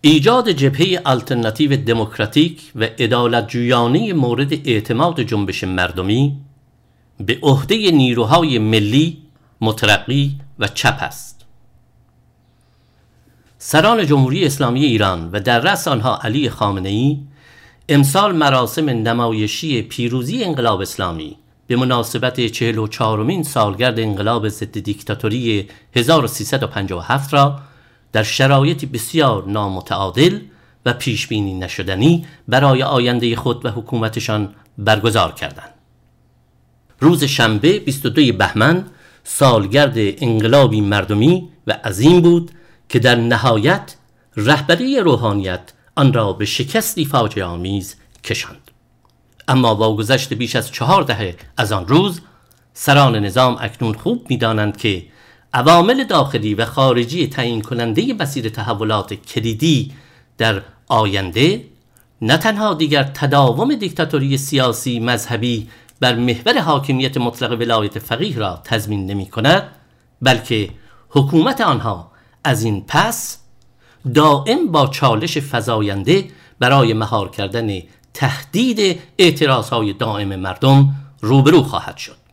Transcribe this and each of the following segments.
ایجاد جبهه آلترناتیو دموکراتیک و عدالت جویانه مورد اعتماد جنبش مردمی به عهده نیروهای ملی، مترقی و چپ است. سران جمهوری اسلامی ایران و در رأس آنها علی خامنه ای امسال مراسم نمایشی پیروزی انقلاب اسلامی به مناسبت 44 مین سالگرد انقلاب ضد دیکتاتوری 1357 را در شرایط بسیار نامتعادل و پیش بینی نشدنی برای آینده خود و حکومتشان برگزار کردند. روز شنبه 22 بهمن سالگرد انقلابی مردمی و عظیم بود که در نهایت رهبری روحانیت آن را به شکستی فاجعه آمیز کشاند اما با گذشت بیش از چهار دهه از آن روز سران نظام اکنون خوب می‌دانند که عوامل داخلی و خارجی تعیین کننده مسیر تحولات کلیدی در آینده نه تنها دیگر تداوم دیکتاتوری سیاسی مذهبی بر محور حاکمیت مطلق ولایت فقیه را تضمین نمی کند بلکه حکومت آنها از این پس دائم با چالش فزاینده برای مهار کردن تهدید اعتراض های دائم مردم روبرو خواهد شد.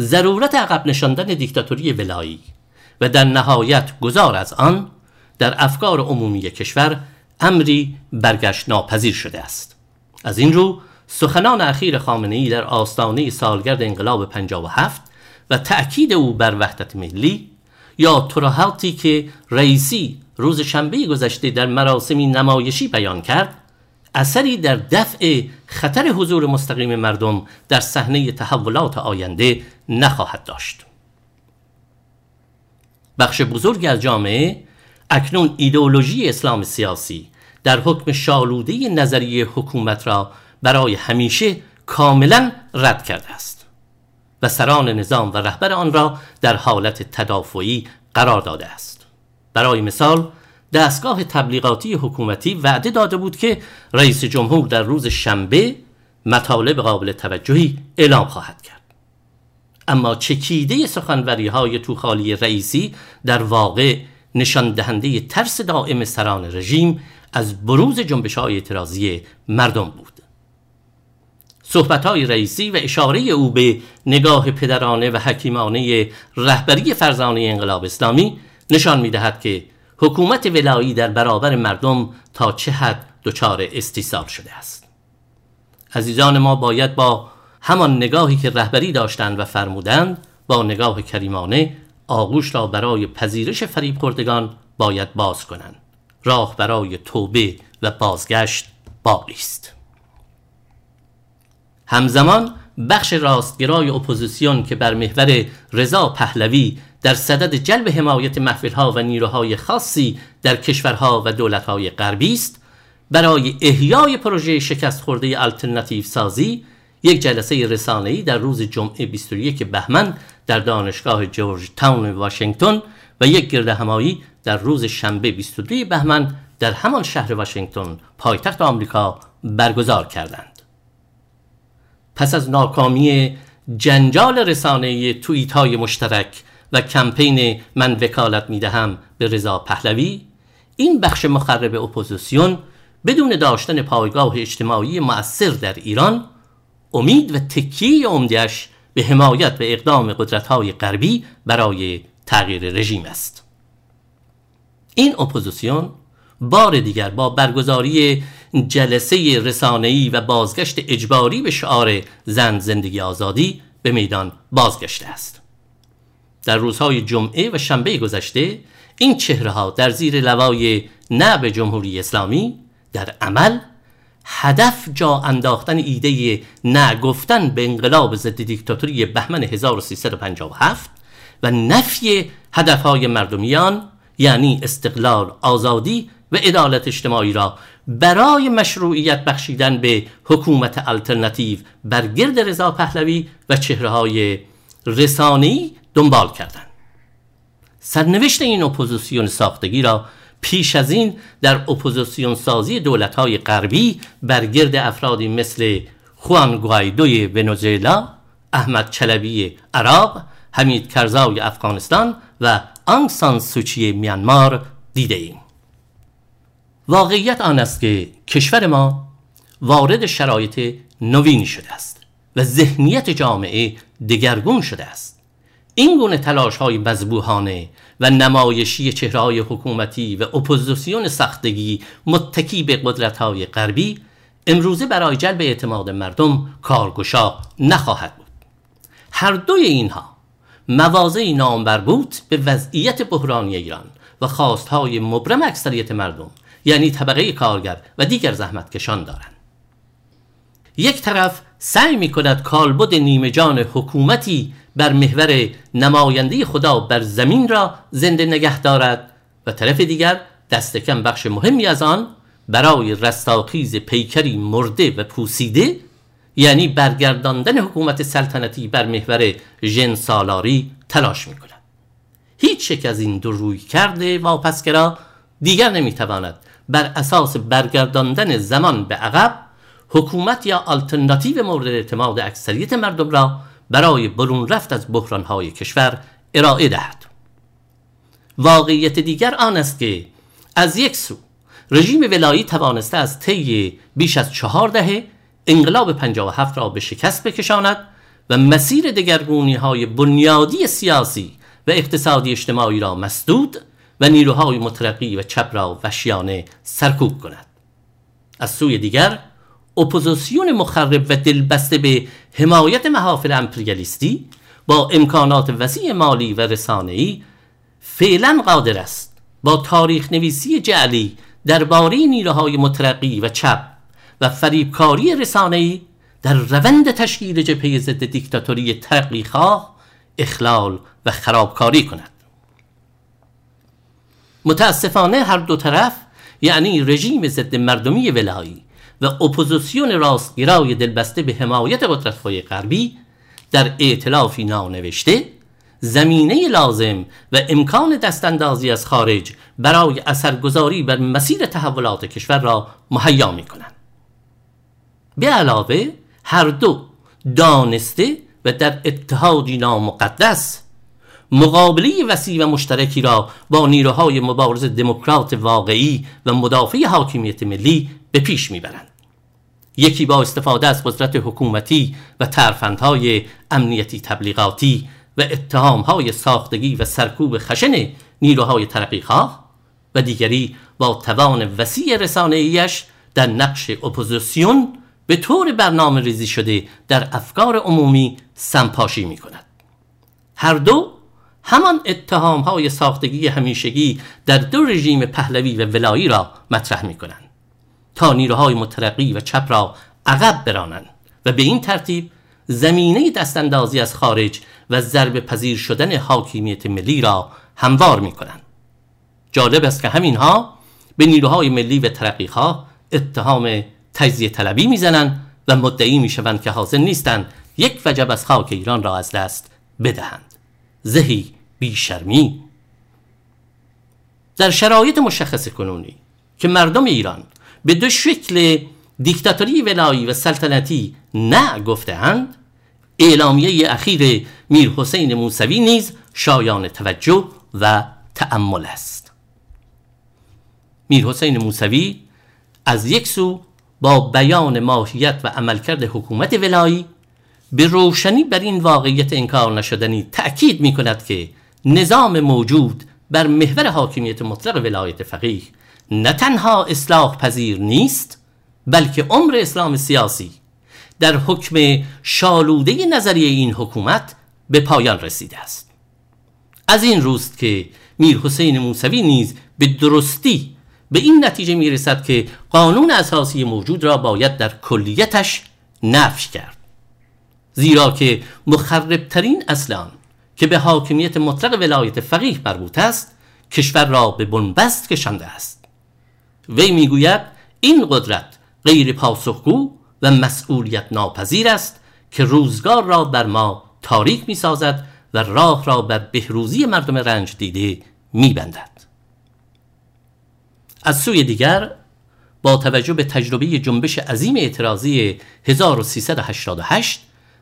ضرورت عقب نشاندن دیکتاتوری ولایی و در نهایت گذار از آن در افکار عمومی کشور امری برگشت ناپذیر شده است. از این رو سخنان اخیر خامنه ای در آستانه سالگرد انقلاب 57 و تأکید او بر وحدت ملی یا تراحاتی که رئیسی روز شنبه گذشته در مراسمی نمایشی بیان کرد اثری در دفع خطر حضور مستقیم مردم در صحنه تحولات آینده نخواهد داشت. بخش بزرگ از جامعه اکنون ایدئولوژی اسلام سیاسی در حکم شالوده نظریه حکومت را برای همیشه کاملا رد کرده است و سران نظام و رهبر آن را در حالت تدافعی قرار داده است. برای مثال دستگاه تبلیغاتی حکومتی وعده داده بود که رئیس جمهور در روز شنبه مطالب قابل توجهی اعلام خواهد کرد. اما چکیده سخنوری های توخالی رئیسی در واقع نشان دهنده ترس دائم سران رژیم از بروز جنبش های اعتراضی مردم بود. صحبت های رئیسی و اشاره او به نگاه پدرانه و حکیمانه رهبری فرزانه انقلاب اسلامی نشان می دهد که حکومت ولایی در برابر مردم تا چه حد دچار استیصال شده است؟ عزیزان ما باید با همان نگاهی که رهبری داشتند و فرمودند با نگاه کریمانه آغوش را برای پذیرش فریب خوردگان باید باز کنند. راه برای توبه و بازگشت باقی است. همزمان بخش راستگرای اپوزیسیون که بر محور رضا پهلوی در صدد جلب حمایت محفلها و نیروهای خاصی در کشورها و دولتهای غربی است برای احیای پروژه شکست خورده آلترناتیو سازی یک جلسه رسانه‌ای در روز جمعه 21 بهمن در دانشگاه جورج تاون واشنگتن و یک گرد همایی در روز شنبه 22 بهمن در همان شهر واشنگتن پایتخت آمریکا برگزار کردند. پس از ناکامی جنجال رسانه توییت های مشترک و کمپین من وکالت می‌دهم به رضا پهلوی این بخش مخرب اپوزیسیون بدون داشتن پایگاه اجتماعی مؤثر در ایران امید و تکیه عمدهش به حمایت و اقدام قدرت های غربی برای تغییر رژیم است. این اپوزیسیون بار دیگر با برگزاری جلسه رسانه‌ای و بازگشت اجباری به شعار زن زندگی آزادی به میدان بازگشته است. در روزهای جمعه و شنبه گذشته این چهره ها در زیر لوای نعب جمهوری اسلامی در عمل هدف جا انداختن ایده نگفتن به انقلاب ضد دیکتاتوری بهمن 1357 و نفی هدفهای مردمیان یعنی استقلال آزادی و عدالت اجتماعی را برای مشروعیت بخشیدن به حکومت آلترناتیو بر گرد رضا پهلوی و چهره های رسانه‌ای دنبال کردند سرنوشت این اپوزیسیون ساختگی را پیش از این در اپوزیسیون سازی دولت های غربی بر گرد افرادی مثل خوان گوایدوی ونزوئلا احمد چلبی عراق حمید کرزای افغانستان و آنگ سان سوچی میانمار دیده ایم. واقعیت آن است که کشور ما وارد شرایط نوینی شده است و ذهنیت جامعه دگرگون شده است. این گونه تلاش های مذبوحانه و نمایشی چهره حکومتی و اپوزیسیون ساختگی متکی به قدرت های غربی امروزه برای جلب اعتماد مردم کارگشا نخواهد بود. هر دوی اینها مواضعی نامبر بود به وضعیت بحرانی ایران و خواستهای مبرم اکثریت مردم یعنی طبقه کارگر و دیگر زحمتکشان دارند. یک طرف سعی می کند کالبد نیمه جان حکومتی بر محور نماینده خدا بر زمین را زنده نگه دارد و طرف دیگر دست کم بخش مهمی از آن برای رستاخیز پیکری مرده و پوسیده یعنی برگرداندن حکومت سلطنتی بر محور ژن سالاری تلاش می کند هیچ یک از این دو روی کرده واپسگرا دیگر نمی‌تواند بر اساس برگرداندن زمان به عقب حکومت یا آلترناتیو مورد اعتماد اکثریت مردم را برای برون رفت از بحرانهای کشور ارائه دهد. واقعیت دیگر آن است که از یک سو رژیم ولایی توانسته از طی بیش از چهار دهه انقلاب 57 را به شکست بکشاند و مسیر دگرگونی های بنیادی سیاسی و اقتصادی اجتماعی را مسدود و نیروهای مترقی و چپ را وحشیانه سرکوب کند. از سوی دیگر اپوزیسیون مخرب و دلبسته به حمایت محافل امپریالیستی با امکانات وسیع مالی و رسانه‌ای فعلا قادر است با تاریخ نویسی جعلی درباره نیروهای مترقی و چپ و فریبکاری رسانه‌ای در روند تشکیل جبهه ضد دیکتاتوری ترقیخواه اخلال و خرابکاری کند. متاسفانه هر دو طرف یعنی رژیم ضد مردمی ولایی و اپوزیسیون راستگرای دلبسته به حمایت قدرت‌های غربی در ائتلافی نانوشته زمینه لازم و امکان دستاندازی از خارج برای اثرگذاری بر مسیر تحولات کشور را مهیا می کنند. به علاوه هر دو دانسته و در اتحادی نامقدس مقابله وسیع و مشترکی را با نیروهای مبارز دموکرات واقعی و مدافع حاکمیت ملی به پیش می‌برند یکی با استفاده از قدرت حکومتی و ترفندهای امنیتی تبلیغاتی و اتهامهای ساختگی و سرکوب خشن نیروهای ترقیخواه و دیگری با توان وسیع رسانه‌ایش در نقش اپوزیسیون به طور برنامه ریزی شده در افکار عمومی سمپاشی می کند. هر دو همان اتهام های ساختگی همیشگی در دو رژیم پهلوی و ولایی را مطرح می کنند تا نیروهای مترقی و چپ را عقب برانند و به این ترتیب زمینه دستاندازی از خارج و ضرب پذیر شدن حاکمیت ملی را هموار می کنند جالب است که همینها به نیروهای ملی و ترقیخواه اتهام تجزیه طلبی می‌زنند و مدعی می‌شوند که حاضر نیستند یک وجب از خاک ایران را از دست بدهند. زهی بیشرمی. در شرایط مشخص کنونی که مردم ایران به دو شکل دیکتاتوری ولایی و سلطنتی نه گفتهاند. اعلامیه اخیر میر حسین موسوی نیز شایان توجه و تأمل است. میر حسین موسوی از یک سو با بیان ماهیت و عملکرد حکومت ولایی به روشنی بر این واقعیت انکار نشدنی تأکید می کند که نظام موجود بر محور حاکمیت مطلق ولایت فقیه نه تنها اصلاح پذیر نیست بلکه عمر اسلام سیاسی در حکم شالوده نظریه این حکومت به پایان رسیده است. از این روست که میر حسین موسوی نیز به درستی به این نتیجه می رسد که قانون اساسی موجود را باید در کلیتش نفش کرد. زیرا که مخربترین اصلان که به حاکمیت مطلق ولایت فقیه مربوط است کشور را به بنبست کشانده است. وی می‌گوید این قدرت غیر پاسخگو و مسئولیت ناپذیر است که روزگار را بر ما تاریک می سازد و راه را بر بهروزی مردم رنج دیده می بندد. از سوی دیگر با توجه به تجربه جنبش عظیم اعتراضی 1388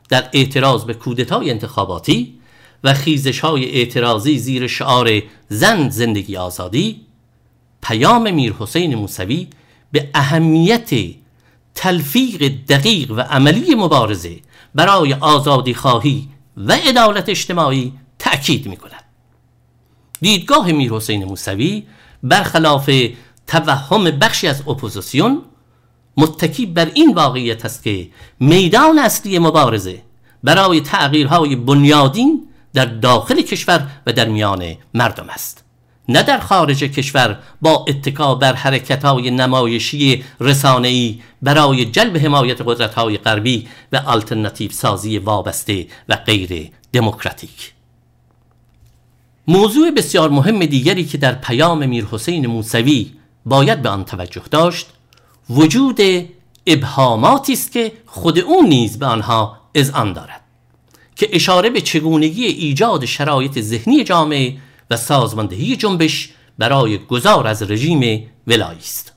در اعتراض به کودتای انتخاباتی و خیزش های اعتراضی زیر شعار زن زندگی آزادی پیام میر حسین موسوی به اهمیت تلفیق دقیق و عملی مبارزه برای آزادی خواهی و عدالت اجتماعی تأکید می کند دیدگاه میر حسین موسوی برخلاف توهم بخشی از اپوزیسیون متکی بر این واقعیت است که میدان اصلی مبارزه برای تغییرهای بنیادین در داخل کشور و در میان مردم است. نه در خارج کشور با اتکا بر حرکت های نمایشی رسانه‌ای برای جلب حمایت قدرت های غربی و آلترناتیو سازی وابسته و غیر دموکراتیک. موضوع بسیار مهم دیگری که در پیام میر حسین موسوی باید به آن توجه داشت وجود ابهاماتی است که خود او نیز به آنها اذعان دارد که اشاره به چگونگی ایجاد شرایط ذهنی جامعه و سازماندهی جنبش برای گذار از رژیم ولایی است.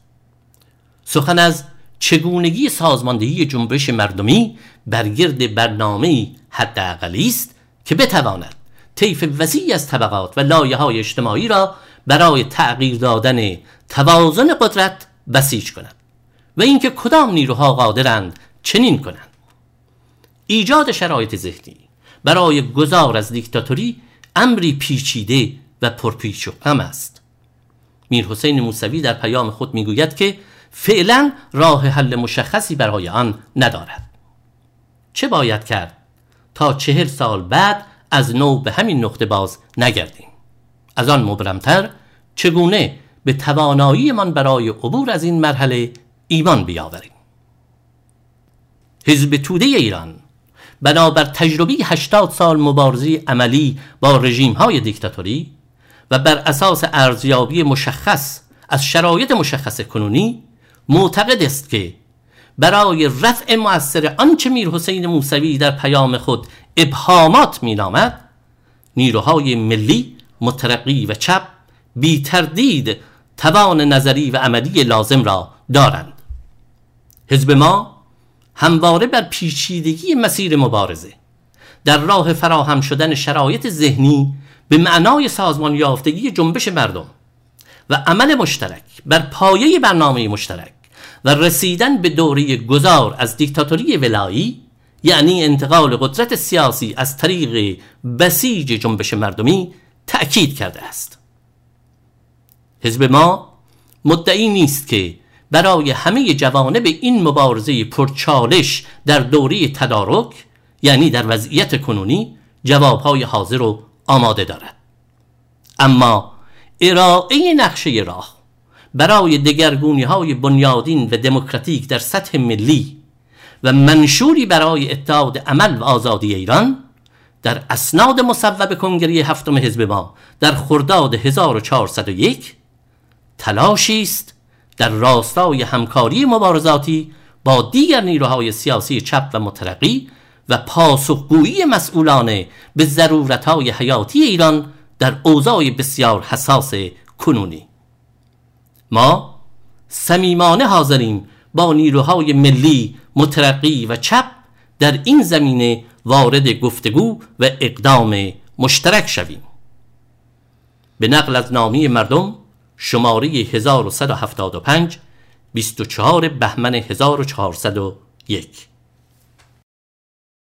سخن از چگونگی سازماندهی جنبش مردمی بر گرد برنامه حداقلی است که بتواند طیف وسیعی از طبقات و لایه های اجتماعی را برای تغییر دادن توازن قدرت بسیج کند و اینکه کدام نیروها قادرند چنین کنند. ایجاد شرایط ذهنی برای گذار از دیکتاتوری امری پیچیده و پرپیچ و خم است. میر حسین موسوی در پیام خود می‌گوید که فعلا راه حل مشخصی برای آن ندارد. چه باید کرد تا چهل سال بعد از نو به همین نقطه باز نگردیم؟ از آن مبرمتر چگونه به توانایی من برای عبور از این مرحله ایمان بیاوریم؟ حزب توده ایران بنابر تجربی 80 سال مبارزه عملی با رژیم های دیکتاتوری و بر اساس ارزیابی مشخص از شرایط مشخص کنونی معتقد است که برای رفع مؤثر آنچه میر حسین موسوی در پیام خود ابهامات مینامد نیروهای ملی مترقی و چپ بی تردید توان نظری و عملی لازم را دارند. حزب ما همواره بر پیچیدگی مسیر مبارزه در راه فراهم شدن شرایط ذهنی به معنای سازمان یافتگی جنبش مردم و عمل مشترک بر پایه برنامه مشترک و رسیدن به دوره گذار از دیکتاتوری ولایی یعنی انتقال قدرت سیاسی از طریق بسیج جنبش مردمی تأکید کرده است. حزب ما مدعی نیست که برای همه جوانب این مبارزه پرچالش در دوره تدارک یعنی در وضعیت کنونی جوابهای حاضر و آماده دارد. اما ارائه نقشه راه برای دگرگونی های بنیادین و دموکراتیک در سطح ملی و منشوری برای اتحاد عمل و آزادی ایران در اسناد مصوب کنگره هفتم حزب ما در خرداد 1401 تلاشی است در راستای همکاری مبارزاتی با دیگر نیروهای سیاسی چپ و مترقی و پاسخگویی مسئولانه به ضرورتهای حیاتی ایران در اوضاع بسیار حساس کنونی. ما صمیمانه حاضریم با نیروهای ملی مترقی و چپ در این زمینه وارد گفتگو و اقدام مشترک شویم. به نقل از نامی مردم شماره 1175 24 بهمن 1401